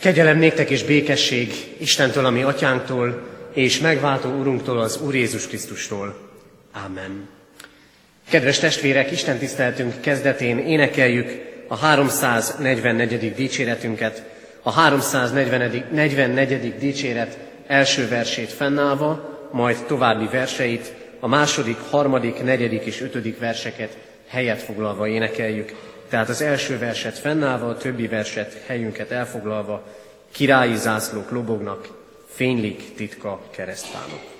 Kegyelem néktek és békesség Istentől, ami atyánktól, és megváltó Urunktól, az Úr Jézus Krisztustól. Ámen. Kedves testvérek, Isten tiszteltünk kezdetén énekeljük a 344. dicséretünket, a 344. dicséret első versét fennállva, majd további verseit, a második, harmadik, negyedik és ötödik verseket helyet foglalva énekeljük. Tehát az első verset fennállva, a többi verset helyünket elfoglalva, királyi zászlók lobognak, fénylik titka keresztpánok.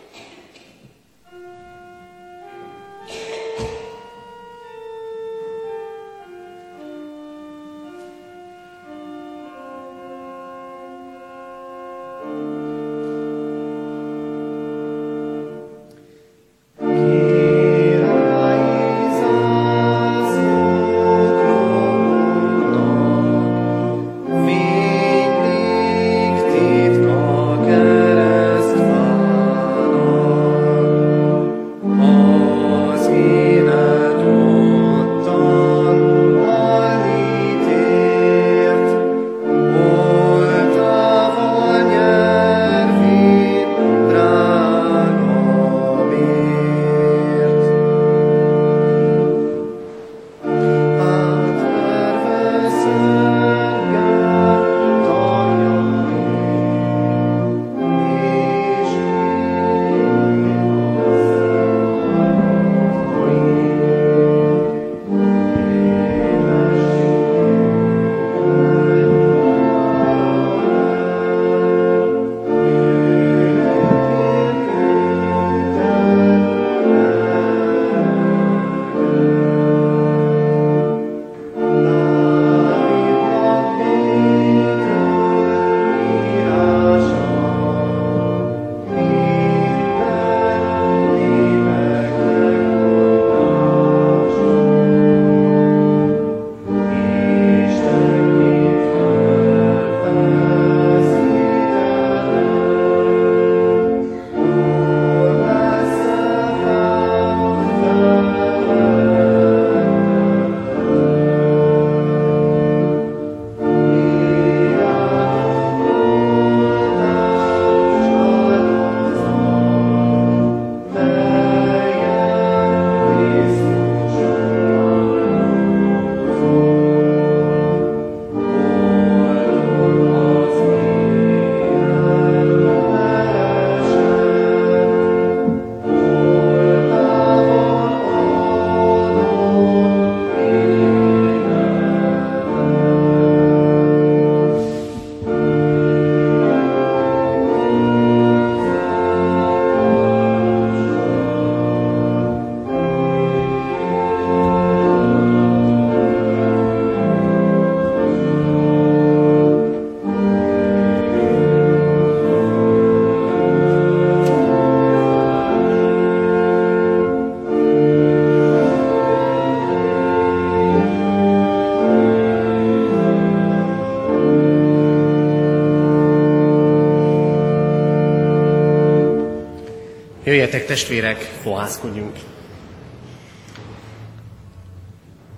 Jöjjetek testvérek, fohászkodjunk.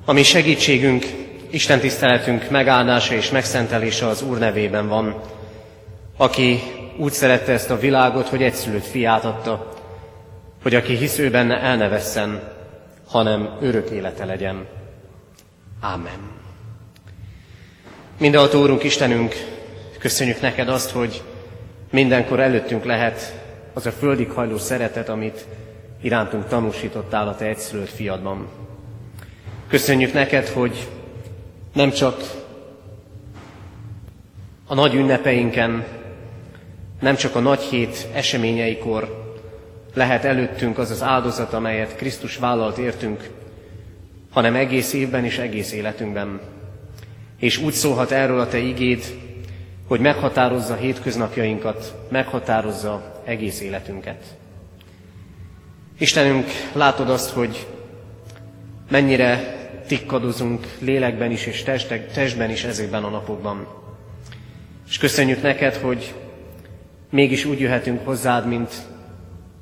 A mi segítségünk, Isten tiszteletünk megáldása és megszentelése az Úr nevében van, aki úgy szerette ezt a világot, hogy egyszülött fiát adta, hogy aki hisz ő benne el ne vesszen, hanem örök élete legyen. Ámen. Mindenható Úrunk, Istenünk, köszönjük neked azt, hogy mindenkor előttünk lehet az a földig hajló szeretet, amit irántunk tanúsítottál a te egyszülött fiadban. Köszönjük neked, hogy nem csak a nagy ünnepeinken, nem csak a nagy hét eseményeikor lehet előttünk az az áldozat, amelyet Krisztus vállalt értünk, hanem egész évben és egész életünkben. És úgy szólhat erről a Te igéd, hogy meghatározza hétköznapjainkat, meghatározza egész életünket. Istenünk, látod azt, hogy mennyire tikkadozunk lélekben is és testben is ezekben a napokban. És köszönjük neked, hogy mégis úgy jöhetünk hozzád, mint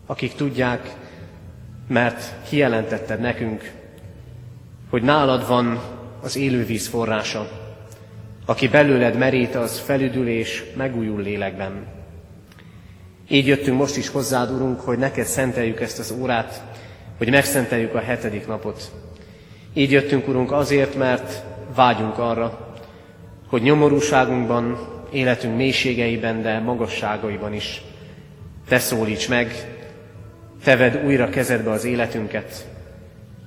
akik tudják, mert kijelentetted nekünk, hogy nálad van az élővíz forrása, Aki belőled merít, az felüdül és megújul lélekben. Így jöttünk most is hozzád, Urunk, hogy neked szenteljük ezt az órát, hogy megszenteljük a hetedik napot. Így jöttünk, Urunk, azért, mert vágyunk arra, hogy nyomorúságunkban, életünk mélységeiben, de magasságaiban is te szólíts meg, te vedd újra kezedbe az életünket,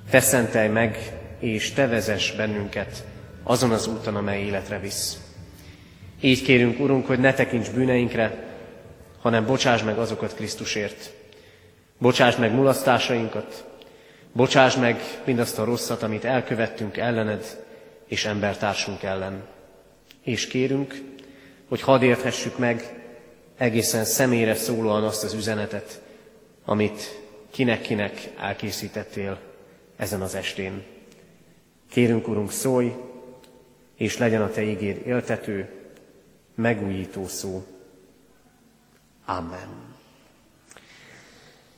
te szentelj meg, és te vezess bennünket azon az úton, amely életre visz. Így kérünk, Urunk, hogy ne tekints bűneinkre, hanem bocsáss meg azokat Krisztusért. Bocsáss meg mulasztásainkat, bocsáss meg mindazt a rosszat, amit elkövettünk ellened és embertársunk ellen. És kérünk, hogy hadd érthessük meg egészen személyre szólóan azt az üzenetet, amit kinek-kinek elkészítettél ezen az estén. Kérünk, Urunk, szólj, és legyen a Te ígéd éltető, megújító szó. Amen.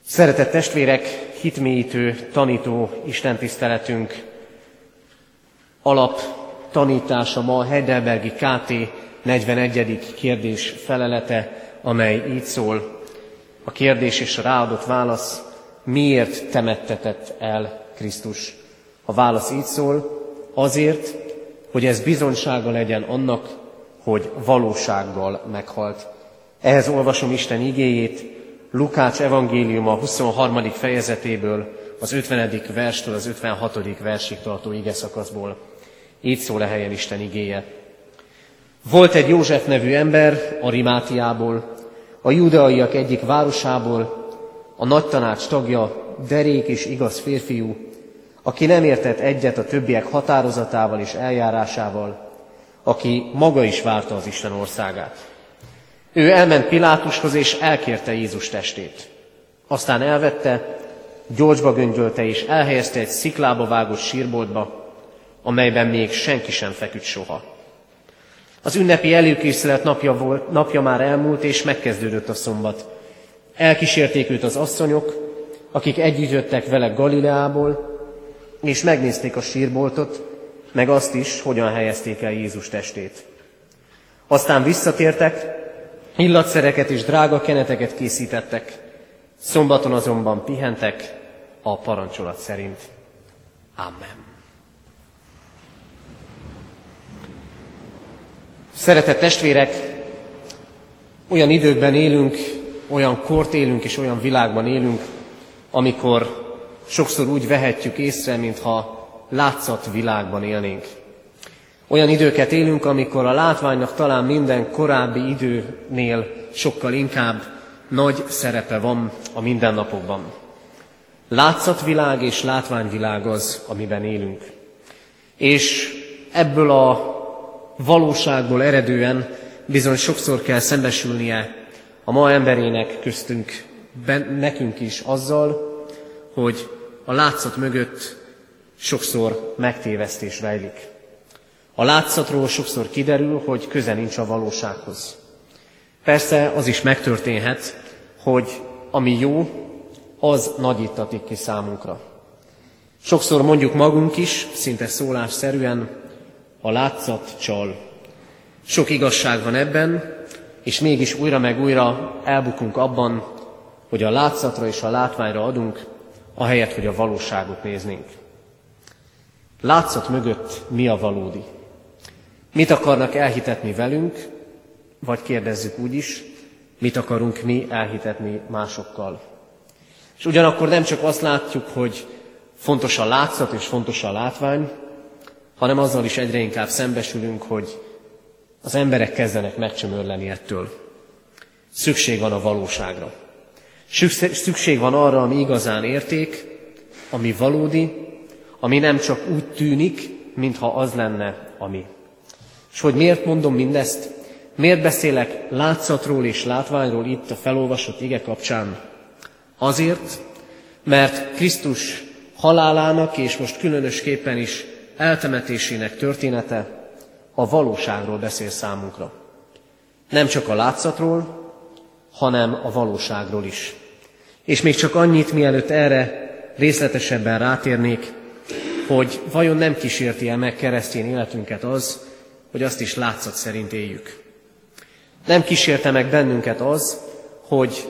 Szeretett testvérek, hitmélyítő, tanító istentiszteletünk alap tanítása ma a Heidelbergi KT 41. kérdés felelete, amely így szól. A kérdés és a ráadott válasz, miért temettetett el Krisztus? A válasz így szól, azért, hogy ez bizonysága legyen annak, hogy valósággal meghalt. Ehhez olvasom Isten igéjét, Lukács evangéliuma 23. fejezetéből, az 50. verstől az 56. versig tartó ige szakaszból. Így szól a helyen Isten igéje. Volt egy József nevű ember Arimátiából, a judeaiak egyik városából, a nagy tanács tagja, derék és igaz férfiú, aki nem értett egyet a többiek határozatával és eljárásával, aki maga is várta az Isten országát. Ő elment Pilátushoz és elkérte Jézus testét. Aztán elvette, gyolcsba göngyölte és elhelyezte egy sziklába vágott sírboltba, amelyben még senki sem feküdt soha. Az ünnepi előkészület napja, volt, napja már elmúlt, és megkezdődött a szombat. Elkísérték őt az asszonyok, akik együtt jöttek vele Galileából, és megnézték a sírboltot, meg azt is, hogyan helyezték el Jézus testét. Aztán visszatértek, illatszereket és drága keneteket készítettek, szombaton azonban pihentek a parancsolat szerint. Amen. Szeretett testvérek, olyan időkben élünk, olyan kort élünk és olyan világban élünk, amikor sokszor úgy vehetjük észre, mintha látszat világban élnénk. Olyan időket élünk, amikor a látványnak talán minden korábbi időnél sokkal inkább nagy szerepe van a mindennapokban. Látszatvilág és látványvilág az, amiben élünk. És ebből a valóságból eredően bizony sokszor kell szembesülnie a ma emberének köztünk, nekünk is azzal, hogy a látszat mögött sokszor megtévesztés rejlik. A látszatról sokszor kiderül, hogy köze nincs a valósághoz. Persze az is megtörténhet, hogy ami jó, az nagyítatik ki számunkra. Sokszor mondjuk magunk is, szinte szólásszerűen, a látszat csal. Sok igazság van ebben, és mégis újra meg újra elbukunk abban, hogy a látszatra és a látványra adunk ahelyett, hogy a valóságot néznénk. Látszat mögött mi a valódi? Mit akarnak elhitetni velünk, vagy kérdezzük úgy is, mit akarunk mi elhitetni másokkal. És ugyanakkor nem csak azt látjuk, hogy fontos a látszat és fontos a látvány, hanem azzal is egyre inkább szembesülünk, hogy az emberek kezdenek megcsömörleni ettől. Szükség van a valóságra. Szükség van arra, ami igazán érték, ami valódi, ami nem csak úgy tűnik, mintha az lenne, ami. És hogy miért mondom mindezt? Miért beszélek látszatról és látványról itt a felolvasott ige kapcsán? Azért, mert Krisztus halálának és most különösképpen is eltemetésének története a valóságról beszél számunkra. Nem csak a látszatról, hanem a valóságról is. És még csak annyit, mielőtt erre részletesebben rátérnék, hogy vajon nem kísérti el meg keresztény életünket az, hogy azt is látszat szerint éljük. Nem kísérte meg bennünket az, hogy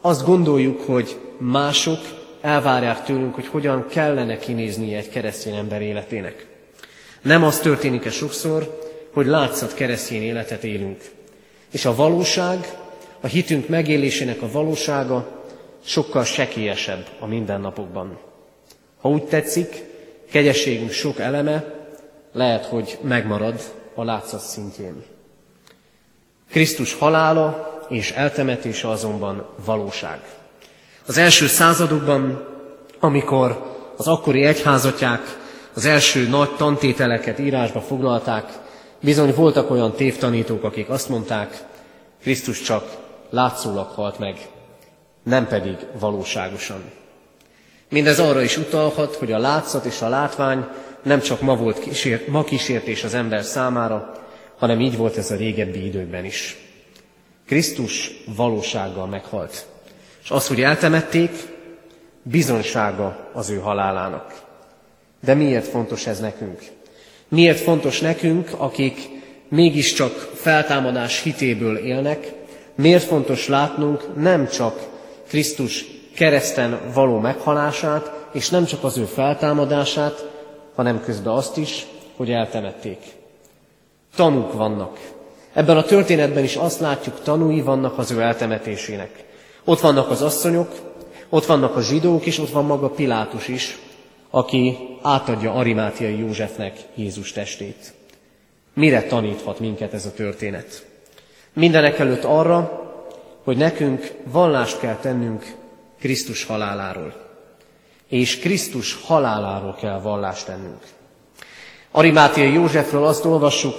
azt gondoljuk, hogy mások elvárják tőlünk, hogy hogyan kellene kinéznie egy keresztény ember életének. Nem az történik-e sokszor, hogy látszat keresztény életet élünk. És a valóság, a hitünk megélésének a valósága sokkal sekélyesebb a mindennapokban. Ha úgy tetszik, kegyességünk sok eleme lehet, hogy megmarad a látszat szintjén. Krisztus halála és eltemetése azonban valóság. Az első századokban, amikor az akkori egyházatják az első nagy tantételeket írásba foglalták, bizony voltak olyan tévtanítók, akik azt mondták, Krisztus csak látszólag halt meg, nem pedig valóságosan. Mindez arra is utalhat, hogy a látszat és a látvány nem csak ma volt kísért, ma kísértés az ember számára, hanem így volt ez a régebbi időkben is. Krisztus valósággal meghalt. És az, hogy eltemették, bizonsága az ő halálának. De miért fontos ez nekünk? Miért fontos nekünk, akik mégiscsak feltámadás hitéből élnek, miért fontos látnunk nem csak Krisztus kereszten való meghalását, és nem csak az ő feltámadását, hanem közben azt is, hogy eltemették. Tanúk vannak. Ebben a történetben is azt látjuk, tanúi vannak az ő eltemetésének. Ott vannak az asszonyok, ott vannak a zsidók, és ott van maga Pilátus is, aki átadja Arimátiai Józsefnek Jézus testét. Mire taníthat minket ez a történet? Mindenek előtt arra, hogy nekünk vallást kell tennünk Krisztus haláláról. És Krisztus haláláról kell vallást tennünk. Arimátiai Józsefről azt olvassuk,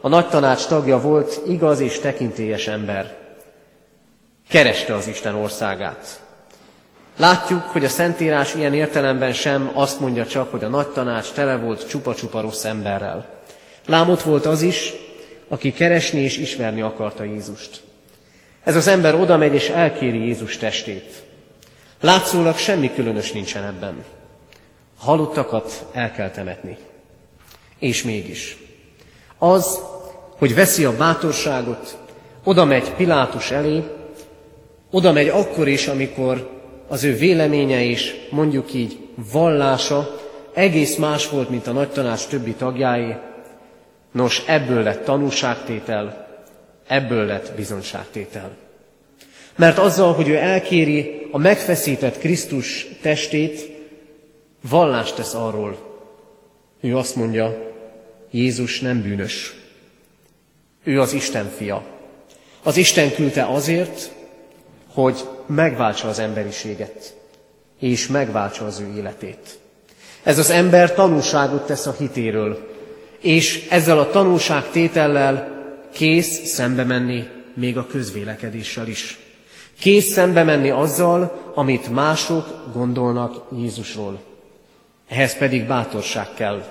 a nagy tanács tagja volt, igaz és tekintélyes ember. Kereste az Isten országát. Látjuk, hogy a Szentírás ilyen értelemben sem azt mondja csak, hogy a nagy tanács tele volt csupa-csupa rossz emberrel. Lám ott volt az is, aki keresni és ismerni akarta Jézust. Ez az ember oda megy és elkéri Jézus testét. Látszólag semmi különös nincsen ebben. Haluttakat el kell temetni. És mégis. Az, hogy veszi a bátorságot, oda megy Pilátus elé, oda megy akkor is, amikor az ő véleménye és mondjuk így vallása egész más volt, mint a nagy tanács többi tagjáé. Nos, ebből lett tanúságtétel, ebből lett bizonságtétel. Mert azzal, hogy ő elkéri a megfeszített Krisztus testét, vallást tesz arról. Ő azt mondja, Jézus nem bűnös. Ő az Isten fia. Az Isten küldte azért, hogy megváltsa az emberiséget, és megváltsa az ő életét. Ez az ember tanúságot tesz a hitéről, és ezzel a tanúságtétellel kész szembe menni még a közvélekedéssel is. Kész szembe menni azzal, amit mások gondolnak Jézusról. Ehhez pedig bátorság kell.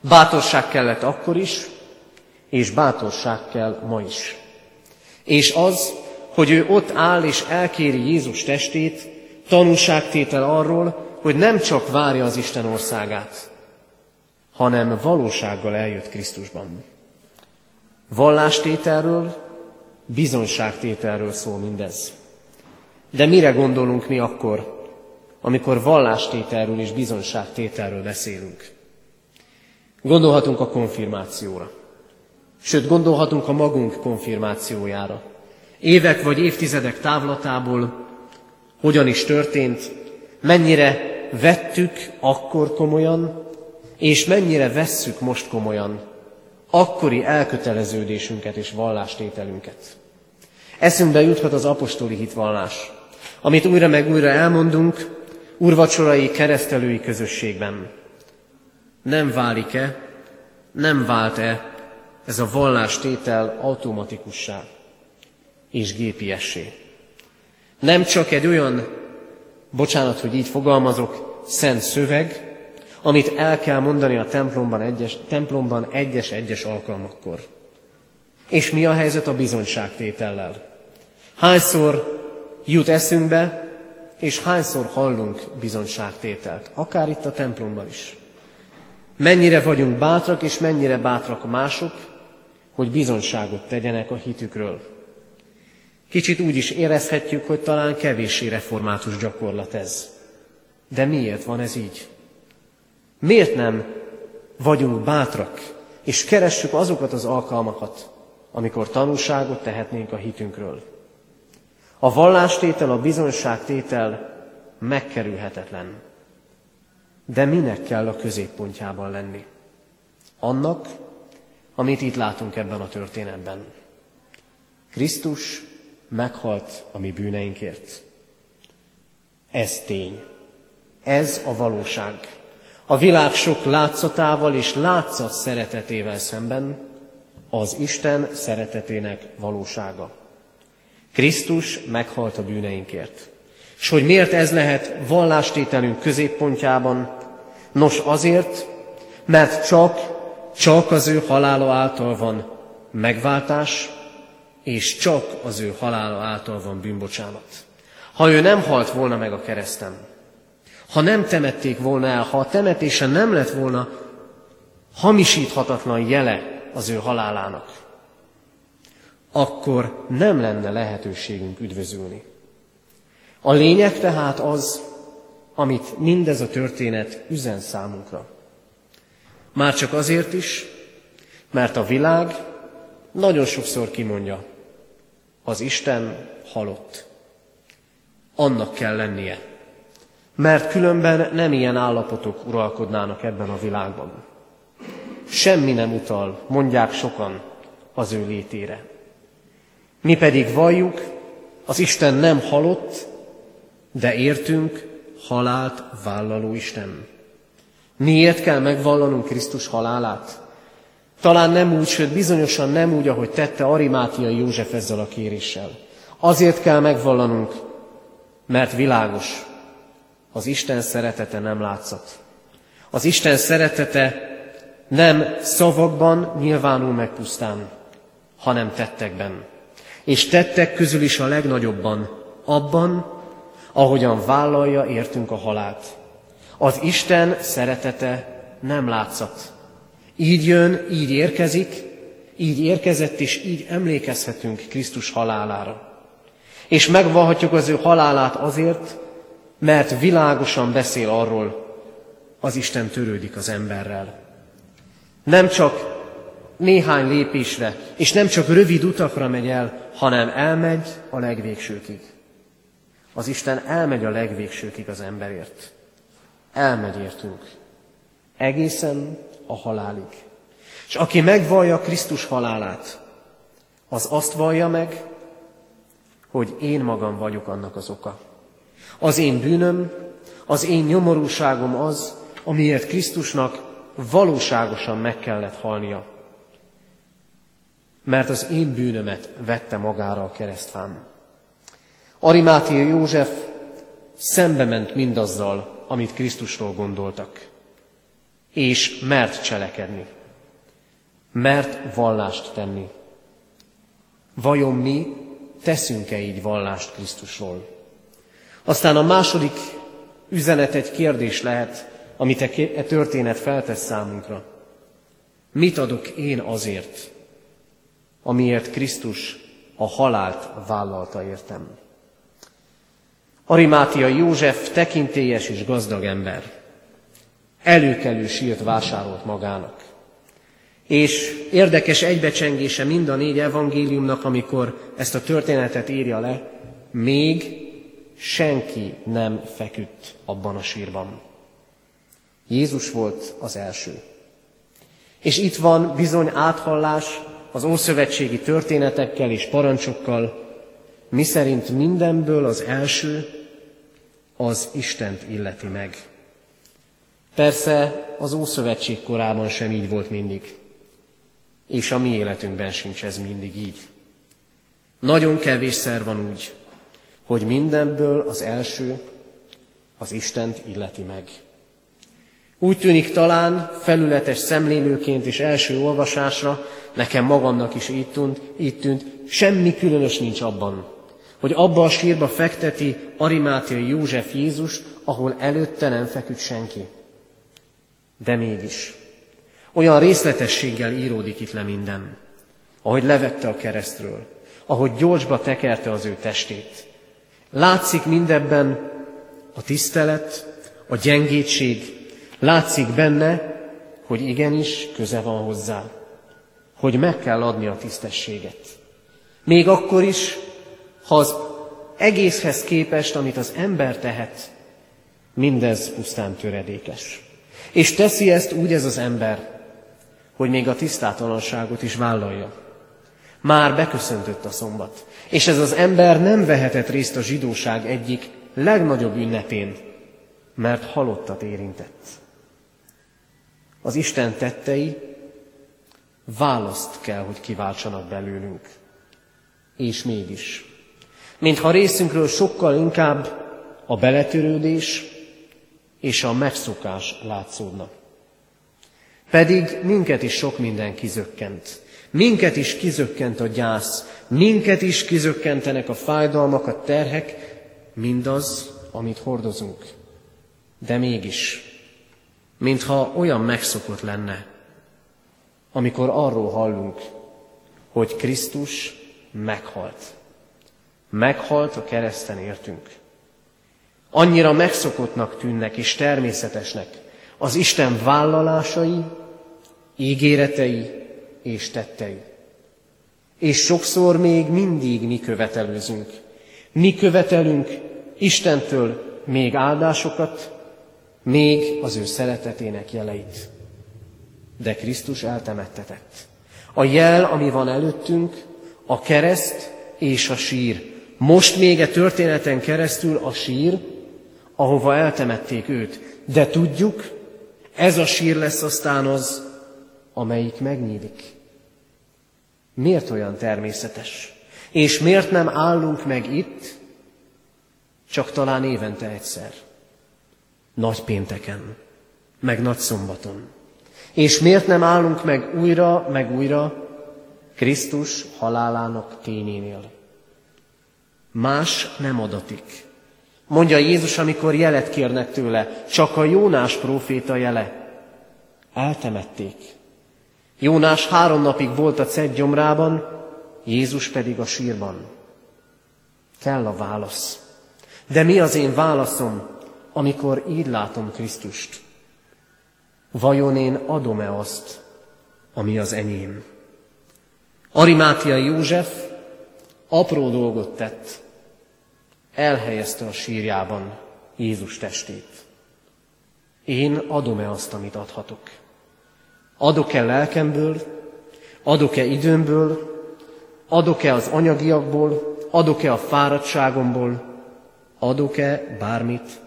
Bátorság kellett akkor is, és bátorság kell ma is. És az, hogy ő ott áll és elkéri Jézus testét, tanúságtétel arról, hogy nem csak várja az Isten országát, hanem valósággal eljött Krisztusban. Vallástételről, bizonságtételről szól mindez. De mire gondolunk mi akkor, amikor vallástételről és bizonságtételről beszélünk? Gondolhatunk a konfirmációra. Sőt, gondolhatunk a magunk konfirmációjára. Évek vagy évtizedek távlatából hogyan is történt, mennyire vettük akkor komolyan, és mennyire vesszük most komolyan akkori elköteleződésünket és vallástételünket. Eszünkbe juthat az apostoli hitvallás, amit újra meg újra elmondunk urvacsorai keresztelői közösségben. Nem válik-e, nem vált-e ez a vallástétel automatikussá és gépiessé? Nem csak egy olyan, bocsánat, hogy így fogalmazok, szent szöveg, amit el kell mondani a templomban egyes, templomban egyes-egyes alkalmakkor. És mi a helyzet a bizonyságtétellel? Hányszor jut eszünkbe, és hányszor hallunk bizonyságtételt, akár itt a templomban is. Mennyire vagyunk bátrak, és mennyire bátrak mások, hogy bizonyságot tegyenek a hitükről. Kicsit úgy is érezhetjük, hogy talán kevéssé református gyakorlat ez. De miért van ez így? Miért nem vagyunk bátrak, és keressük azokat az alkalmakat, amikor tanúságot tehetnénk a hitünkről? A vallástétel, a bizonyságtétel megkerülhetetlen. De minek kell a középpontjában lenni? Annak, amit itt látunk ebben a történetben. Krisztus meghalt a mi bűneinkért. Ez tény. Ez a valóság. A világ sok látszatával és látszat szeretetével szemben az Isten szeretetének valósága. Krisztus meghalt a bűneinkért. És hogy miért ez lehet vallástételünk középpontjában? Nos azért, mert csak, csak az ő halála által van megváltás, és csak az ő halála által van bűnbocsánat. Ha ő nem halt volna meg a kereszten, ha nem temették volna el, ha a temetése nem lett volna hamisíthatatlan jele az ő halálának, akkor nem lenne lehetőségünk üdvözülni. A lényeg tehát az, amit mindez a történet üzen számunkra. Már csak azért is, mert a világ nagyon sokszor kimondja, az Isten halott. Annak kell lennie, mert különben nem ilyen állapotok uralkodnának ebben a világban. Semmi nem utal, mondják sokan, az ő létére. Mi pedig valljuk, az Isten nem halott, de értünk halált vállaló Isten. Miért kell megvallanunk Krisztus halálát? Talán nem úgy, sőt bizonyosan nem úgy, ahogy tette Arimátiai József ezzel a kéréssel. Azért kell megvallanunk, mert világos, az Isten szeretete nem látszat. Az Isten szeretete nem szavakban nyilvánul meg pusztán, hanem tettekben. És tettek közül is a legnagyobban, abban, ahogyan vállalja értünk a halált. Az Isten szeretete nem látszat. Így jön, így érkezik, így érkezett, és így emlékezhetünk Krisztus halálára. És megvalhatjuk az ő halálát azért, mert világosan beszél arról, az Isten törődik az emberrel. Nem csak néhány lépésre, és nem csak rövid utakra megy el, hanem elmegy a legvégsőkig. Az Isten elmegy a legvégsőkig az emberért. Elmegy értünk. Egészen a halálig. És aki megvallja Krisztus halálát, az azt vallja meg, hogy én magam vagyok annak az oka. Az én bűnöm, az én nyomorúságom az, amiért Krisztusnak valóságosan meg kellett halnia. Mert az én bűnömet vette magára a keresztfám. Arimátia József szembe ment mindazzal, amit Krisztusról gondoltak, és mert cselekedni, mert vallást tenni. Vajon mi teszünk-e így vallást Krisztusról? Aztán a második üzenet egy kérdés lehet, amit e, e történet feltesz számunkra. Mit adok én azért, amiért Krisztus a halált vállalta értem? Arimátia József tekintélyes és gazdag ember. Előkelő sírt vásárolt magának. És érdekes egybecsengése mind a négy evangéliumnak, amikor ezt a történetet írja le, még senki nem feküdt abban a sírban. Jézus volt az első. És itt van bizony áthallás az ószövetségi történetekkel és parancsokkal, mi szerint mindenből az első az Istent illeti meg. Persze az Ószövetség korában sem így volt mindig, és a mi életünkben sincs ez mindig így. Nagyon kevésszer van úgy, hogy mindenből az első az Istent illeti meg. Úgy tűnik talán felületes szemlélőként és első olvasásra, nekem magamnak is így tűnt, így tűnt, semmi különös nincs abban, hogy abba a sírba fekteti Arimátiai József Jézus, ahol előtte nem feküdt senki. De mégis, olyan részletességgel íródik itt le minden. ahogy levette a keresztről, ahogy gyorsba tekerte az ő testét. Látszik mindebben a tisztelet, a gyengétség, látszik benne, hogy igenis köze van hozzá, hogy meg kell adni a tisztességet. Még akkor is, ha az egészhez képest, amit az ember tehet, mindez pusztán töredékes. És teszi ezt úgy ez az ember, hogy még a tisztátalanságot is vállalja. Már beköszöntött a szombat, és ez az ember nem vehetett részt a zsidóság egyik legnagyobb ünnepén, mert halottat érintett. Az Isten tettei választ kell, hogy kiváltsanak belőlünk. És mégis, mintha részünkről sokkal inkább a beletörődés és a megszokás látszódna. Pedig minket is sok minden kizökkent. Minket is kizökkent a gyász, minket is kizökkentenek a fájdalmak, a terhek, mindaz, amit hordozunk. De mégis, mintha olyan megszokott lenne, amikor arról hallunk, hogy Krisztus meghalt. Meghalt a kereszten értünk. Annyira megszokottnak tűnnek és természetesnek az Isten vállalásai, ígéretei és tettei. És sokszor még mindig mi követelőzünk. Mi követelünk Istentől még áldásokat, még az ő szeretetének jeleit. De Krisztus eltemettetett. A jel, ami van előttünk, a kereszt és a sír. Most még a történeten keresztül a sír, ahova eltemették őt. De tudjuk, ez a sír lesz aztán az, amelyik megnyílik. Miért olyan természetes? És miért nem állunk meg itt, csak talán évente egyszer? Nagy pénteken, meg nagy szombaton. És miért nem állunk meg újra, meg újra Krisztus halálának tényénél? Más nem adatik. Mondja Jézus, amikor jelet kérnek tőle, csak a Jónás próféta jele. Eltemették. Jónás három napig volt a gyomrában, Jézus pedig a sírban. Kell a válasz. De mi az én válaszom, amikor így látom Krisztust? Vajon én adom-e azt, ami az enyém? Arimátiai József apró dolgot tett, elhelyezte a sírjában Jézus testét. Én adom-e azt, amit adhatok? Adok-e lelkemből, adok-e időmből, adok-e az anyagiakból, adok-e a fáradtságomból, adok-e bármit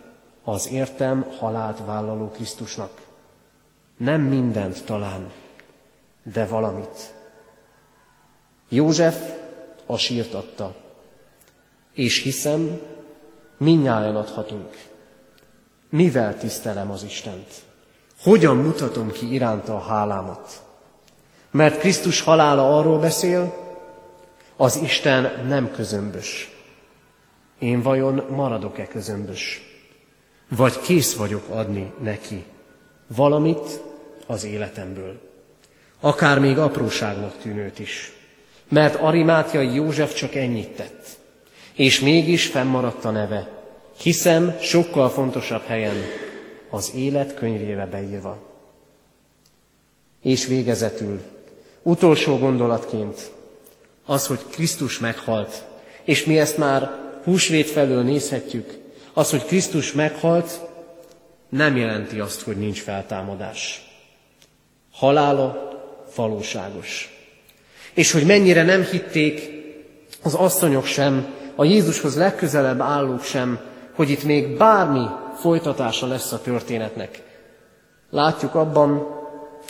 az értem halált vállaló Krisztusnak? Nem mindent talán, de valamit. József a sírt adta, és hiszem, minnyáján adhatunk. Mivel tisztelem az Istent? Hogyan mutatom ki iránta a hálámat? Mert Krisztus halála arról beszél, az Isten nem közömbös. Én vajon maradok-e közömbös? Vagy kész vagyok adni neki valamit az életemből? Akár még apróságnak tűnőt is. Mert Arimátiai József csak ennyit tett. És mégis fennmaradt a neve. Hiszem, sokkal fontosabb helyen az élet könyvébe beírva. És végezetül, utolsó gondolatként, az, hogy Krisztus meghalt, és mi ezt már húsvét felől nézhetjük, az, hogy Krisztus meghalt, nem jelenti azt, hogy nincs feltámadás. Halála valóságos. És hogy mennyire nem hitték az asszonyok sem, a Jézushoz legközelebb állók sem, hogy itt még bármi folytatása lesz a történetnek. Látjuk abban,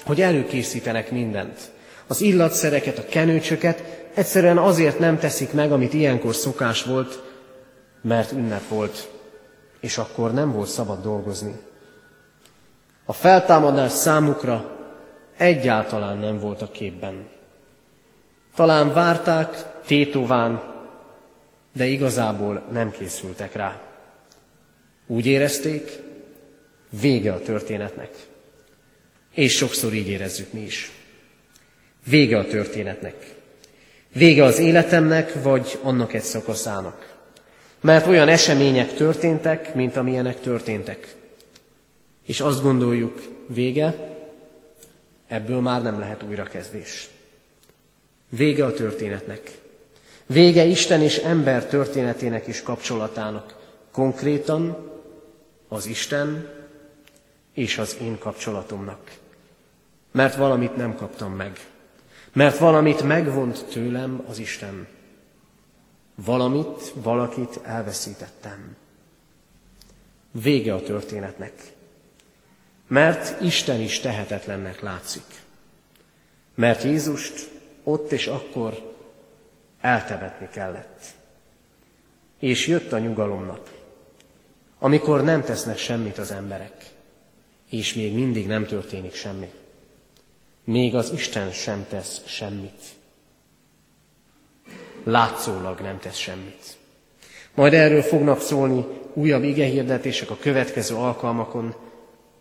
hogy előkészítenek mindent. Az illatszereket, a kenőcsöket egyszerűen azért nem teszik meg, amit ilyenkor szokás volt, mert ünnep volt, és akkor nem volt szabad dolgozni. A feltámadás számukra egyáltalán nem volt a képben. Talán várták tétován, de igazából nem készültek rá. Úgy érezték, vége a történetnek. És sokszor így érezzük mi is. Vége a történetnek. Vége az életemnek, vagy annak egy szakaszának. Mert olyan események történtek, mint amilyenek történtek. És azt gondoljuk, vége, ebből már nem lehet újrakezdés. Vége a történetnek. Vége Isten és ember történetének is kapcsolatának. Konkrétan az Isten és az én kapcsolatomnak. Mert valamit nem kaptam meg. Mert valamit megvont tőlem az Isten. Valamit, valakit elveszítettem. Vége a történetnek. Mert Isten is tehetetlennek látszik. Mert Jézust ott és akkor eltemetni kellett. És jött a nyugalomnap, amikor nem tesznek semmit az emberek, és még mindig nem történik semmi. Még az Isten sem tesz semmit. Látszólag nem tesz semmit. Majd erről fognak szólni újabb igehirdetések a következő alkalmakon,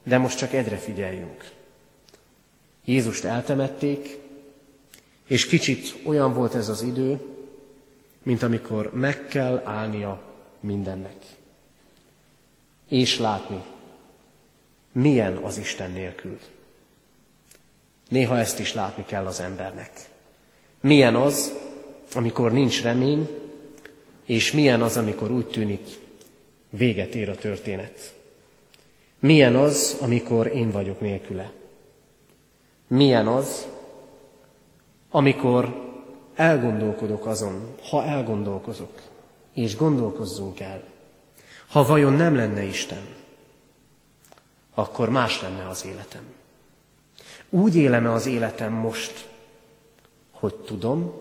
de most csak egyre figyeljünk. Jézust eltemették, és kicsit olyan volt ez az idő, mint amikor meg kell állnia mindennek. És látni, milyen az Isten nélkül. Néha ezt is látni kell az embernek. Milyen az, amikor nincs remény, és milyen az, amikor úgy tűnik, véget ér a történet. Milyen az, amikor én vagyok nélküle. Milyen az, amikor elgondolkodok azon, ha elgondolkozok, és gondolkozzunk el, ha vajon nem lenne Isten, akkor más lenne az életem. Úgy élem-e az életem most, hogy tudom,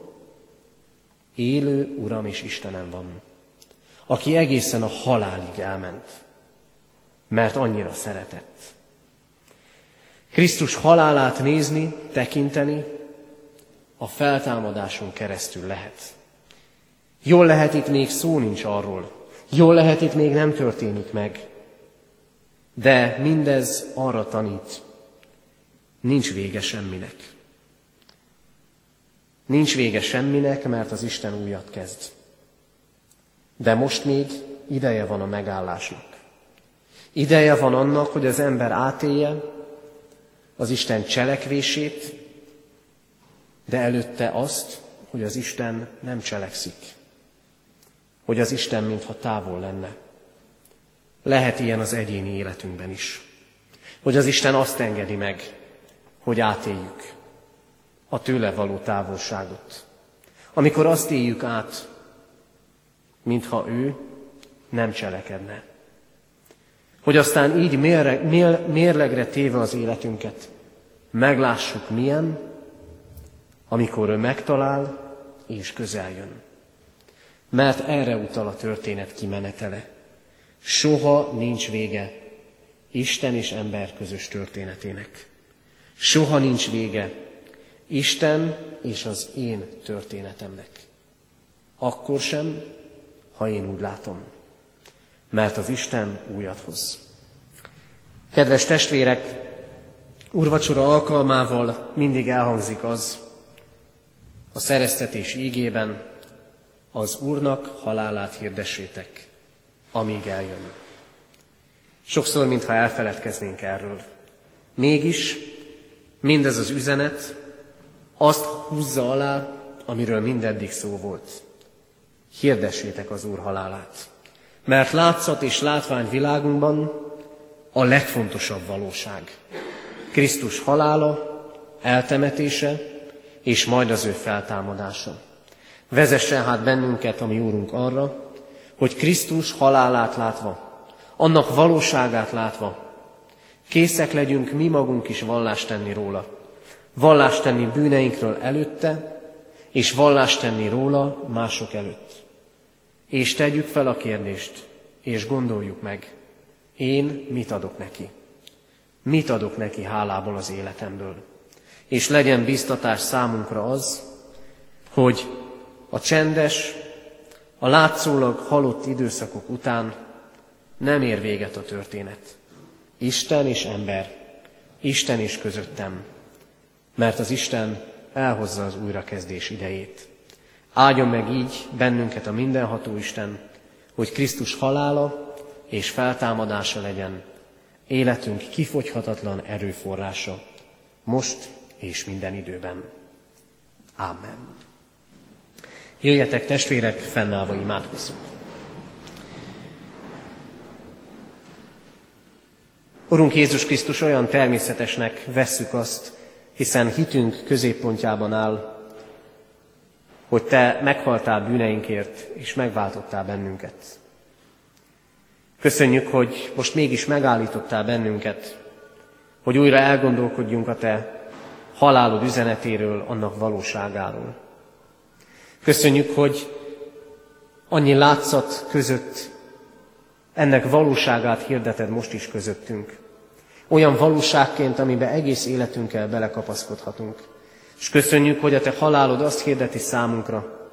élő Uram és Istenem van, aki egészen a halálig elment, mert annyira szeretett. Krisztus halálát nézni, tekinteni, a feltámadáson keresztül lehet. Jól lehet itt még szó nincs arról, jól lehet itt még nem történik meg, de mindez arra tanít, nincs vége semminek. Nincs vége semminek, mert az Isten újat kezd. De most még ideje van a megállásnak. Ideje van annak, hogy az ember átélje az Isten cselekvését, de előtte azt, hogy az Isten nem cselekszik. Hogy az Isten mintha távol lenne. Lehet ilyen az egyéni életünkben is. Hogy az Isten azt engedi meg, hogy átéljük a tőle való távolságot. Amikor azt éljük át, mintha ő nem cselekedne. Hogy aztán így mérlegre téve az életünket, meglássuk milyen, amikor ő megtalál és közel jön. Mert erre utal a történet kimenetele. Soha nincs vége Isten és ember közös történetének. Soha nincs vége Isten és az én történetemnek. Akkor sem, ha én úgy látom. Mert az Isten újat hoz. Kedves testvérek, urvacsora alkalmával mindig elhangzik az, a szereztetés ígében az Úrnak halálát hirdessétek, amíg eljön. Sokszor, mintha elfeledkeznénk erről. Mégis mindez az üzenet azt húzza alá, amiről mindeddig szó volt. Hirdessétek az Úr halálát. Mert látszat és látvány világunkban a legfontosabb valóság. Krisztus halála, eltemetése, és majd az ő feltámadása. Vezessen hát bennünket, ami Úrunk arra, hogy Krisztus halálát látva, annak valóságát látva, készek legyünk mi magunk is vallást tenni róla. Vallást tenni bűneinkről előtte, és vallást tenni róla mások előtt. És tegyük fel a kérdést, és gondoljuk meg, én mit adok neki? Mit adok neki hálából az életemből? és legyen biztatás számunkra az, hogy a csendes, a látszólag halott időszakok után nem ér véget a történet. Isten és ember, Isten is közöttem, mert az Isten elhozza az újrakezdés idejét. Áldjon meg így bennünket a mindenható Isten, hogy Krisztus halála és feltámadása legyen, életünk kifogyhatatlan erőforrása, most és minden időben. Amen. Jöjjetek testvérek, fennállva imádkozzunk. Urunk Jézus Krisztus, olyan természetesnek vesszük azt, hiszen hitünk középpontjában áll, hogy Te meghaltál bűneinkért, és megváltottál bennünket. Köszönjük, hogy most mégis megállítottál bennünket, hogy újra elgondolkodjunk a Te halálod üzenetéről, annak valóságáról. Köszönjük, hogy annyi látszat között ennek valóságát hirdeted most is közöttünk. Olyan valóságként, amiben egész életünkkel belekapaszkodhatunk. És köszönjük, hogy a te halálod azt hirdeti számunkra.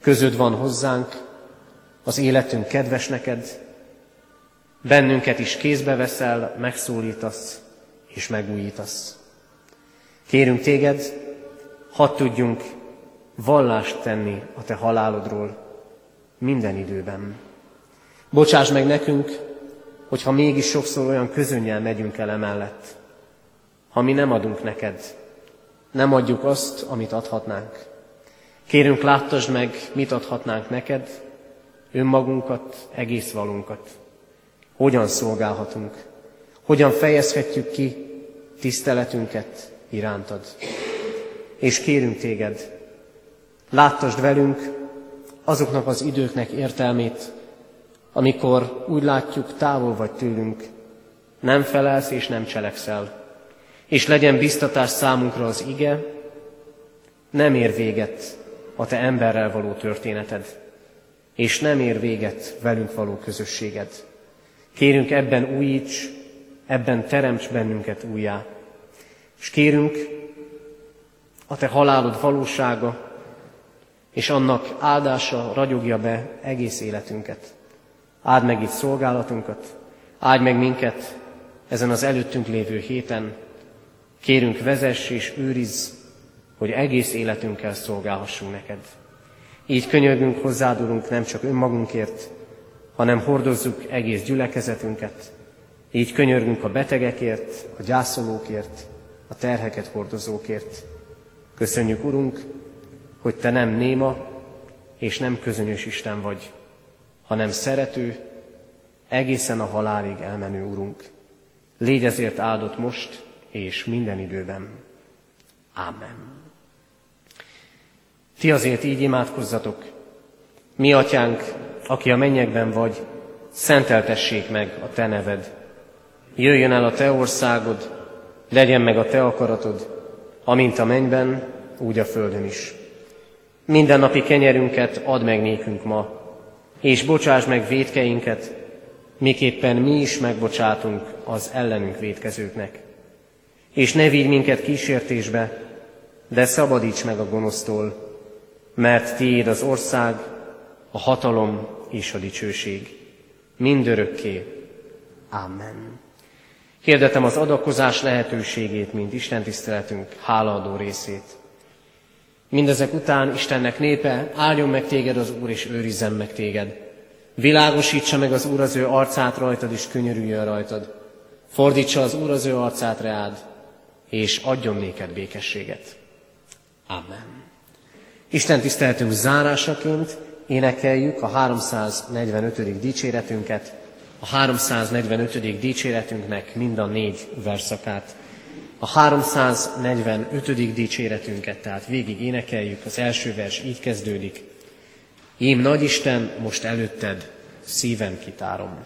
Közöd van hozzánk, az életünk kedves neked, bennünket is kézbe veszel, megszólítasz és megújítasz. Kérünk téged, hadd tudjunk vallást tenni a te halálodról minden időben. Bocsáss meg nekünk, hogyha mégis sokszor olyan közönnyel megyünk el emellett, ha mi nem adunk neked, nem adjuk azt, amit adhatnánk. Kérünk, láttasd meg, mit adhatnánk neked, önmagunkat, egész valunkat. Hogyan szolgálhatunk, hogyan fejezhetjük ki tiszteletünket irántad. És kérünk téged, láttasd velünk azoknak az időknek értelmét, amikor úgy látjuk, távol vagy tőlünk, nem felelsz és nem cselekszel. És legyen biztatás számunkra az ige, nem ér véget a te emberrel való történeted, és nem ér véget velünk való közösséged. Kérünk ebben újíts, ebben teremts bennünket újjá. És kérünk a te halálod valósága, és annak áldása ragyogja be egész életünket. Áld meg itt szolgálatunkat, áld meg minket ezen az előttünk lévő héten. Kérünk, vezess és őriz, hogy egész életünkkel szolgálhassunk neked. Így könyörgünk, hozzádulunk nem csak önmagunkért, hanem hordozzuk egész gyülekezetünket. Így könyörgünk a betegekért, a gyászolókért, a terheket hordozókért. Köszönjük, Urunk, hogy Te nem néma és nem közönyös Isten vagy, hanem szerető, egészen a halálig elmenő Urunk. Légy ezért áldott most és minden időben. Amen. Ti azért így imádkozzatok. Mi, atyánk, aki a mennyekben vagy, szenteltessék meg a te neved. Jöjjön el a te országod, legyen meg a te akaratod, amint a mennyben, úgy a földön is. Minden napi kenyerünket add meg nékünk ma, és bocsáss meg védkeinket, miképpen mi is megbocsátunk az ellenünk védkezőknek. És ne vigy minket kísértésbe, de szabadíts meg a gonosztól, mert tiéd az ország, a hatalom és a dicsőség. Mindörökké. Amen. Hirdetem az adakozás lehetőségét, mint Isten tiszteletünk hálaadó részét. Mindezek után Istennek népe, áldjon meg téged az Úr, és őrizzen meg téged. Világosítsa meg az Úr az ő arcát rajtad, és könyörüljön rajtad. Fordítsa az Úr az ő arcát reád, és adjon néked békességet. Amen. Isten tiszteltünk zárásaként énekeljük a 345. dicséretünket, a 345. dicséretünknek mind a négy verszakát a 345. dicséretünket, tehát végig énekeljük, az első vers így kezdődik. Ím nagy Isten, most előtted szívem kitárom.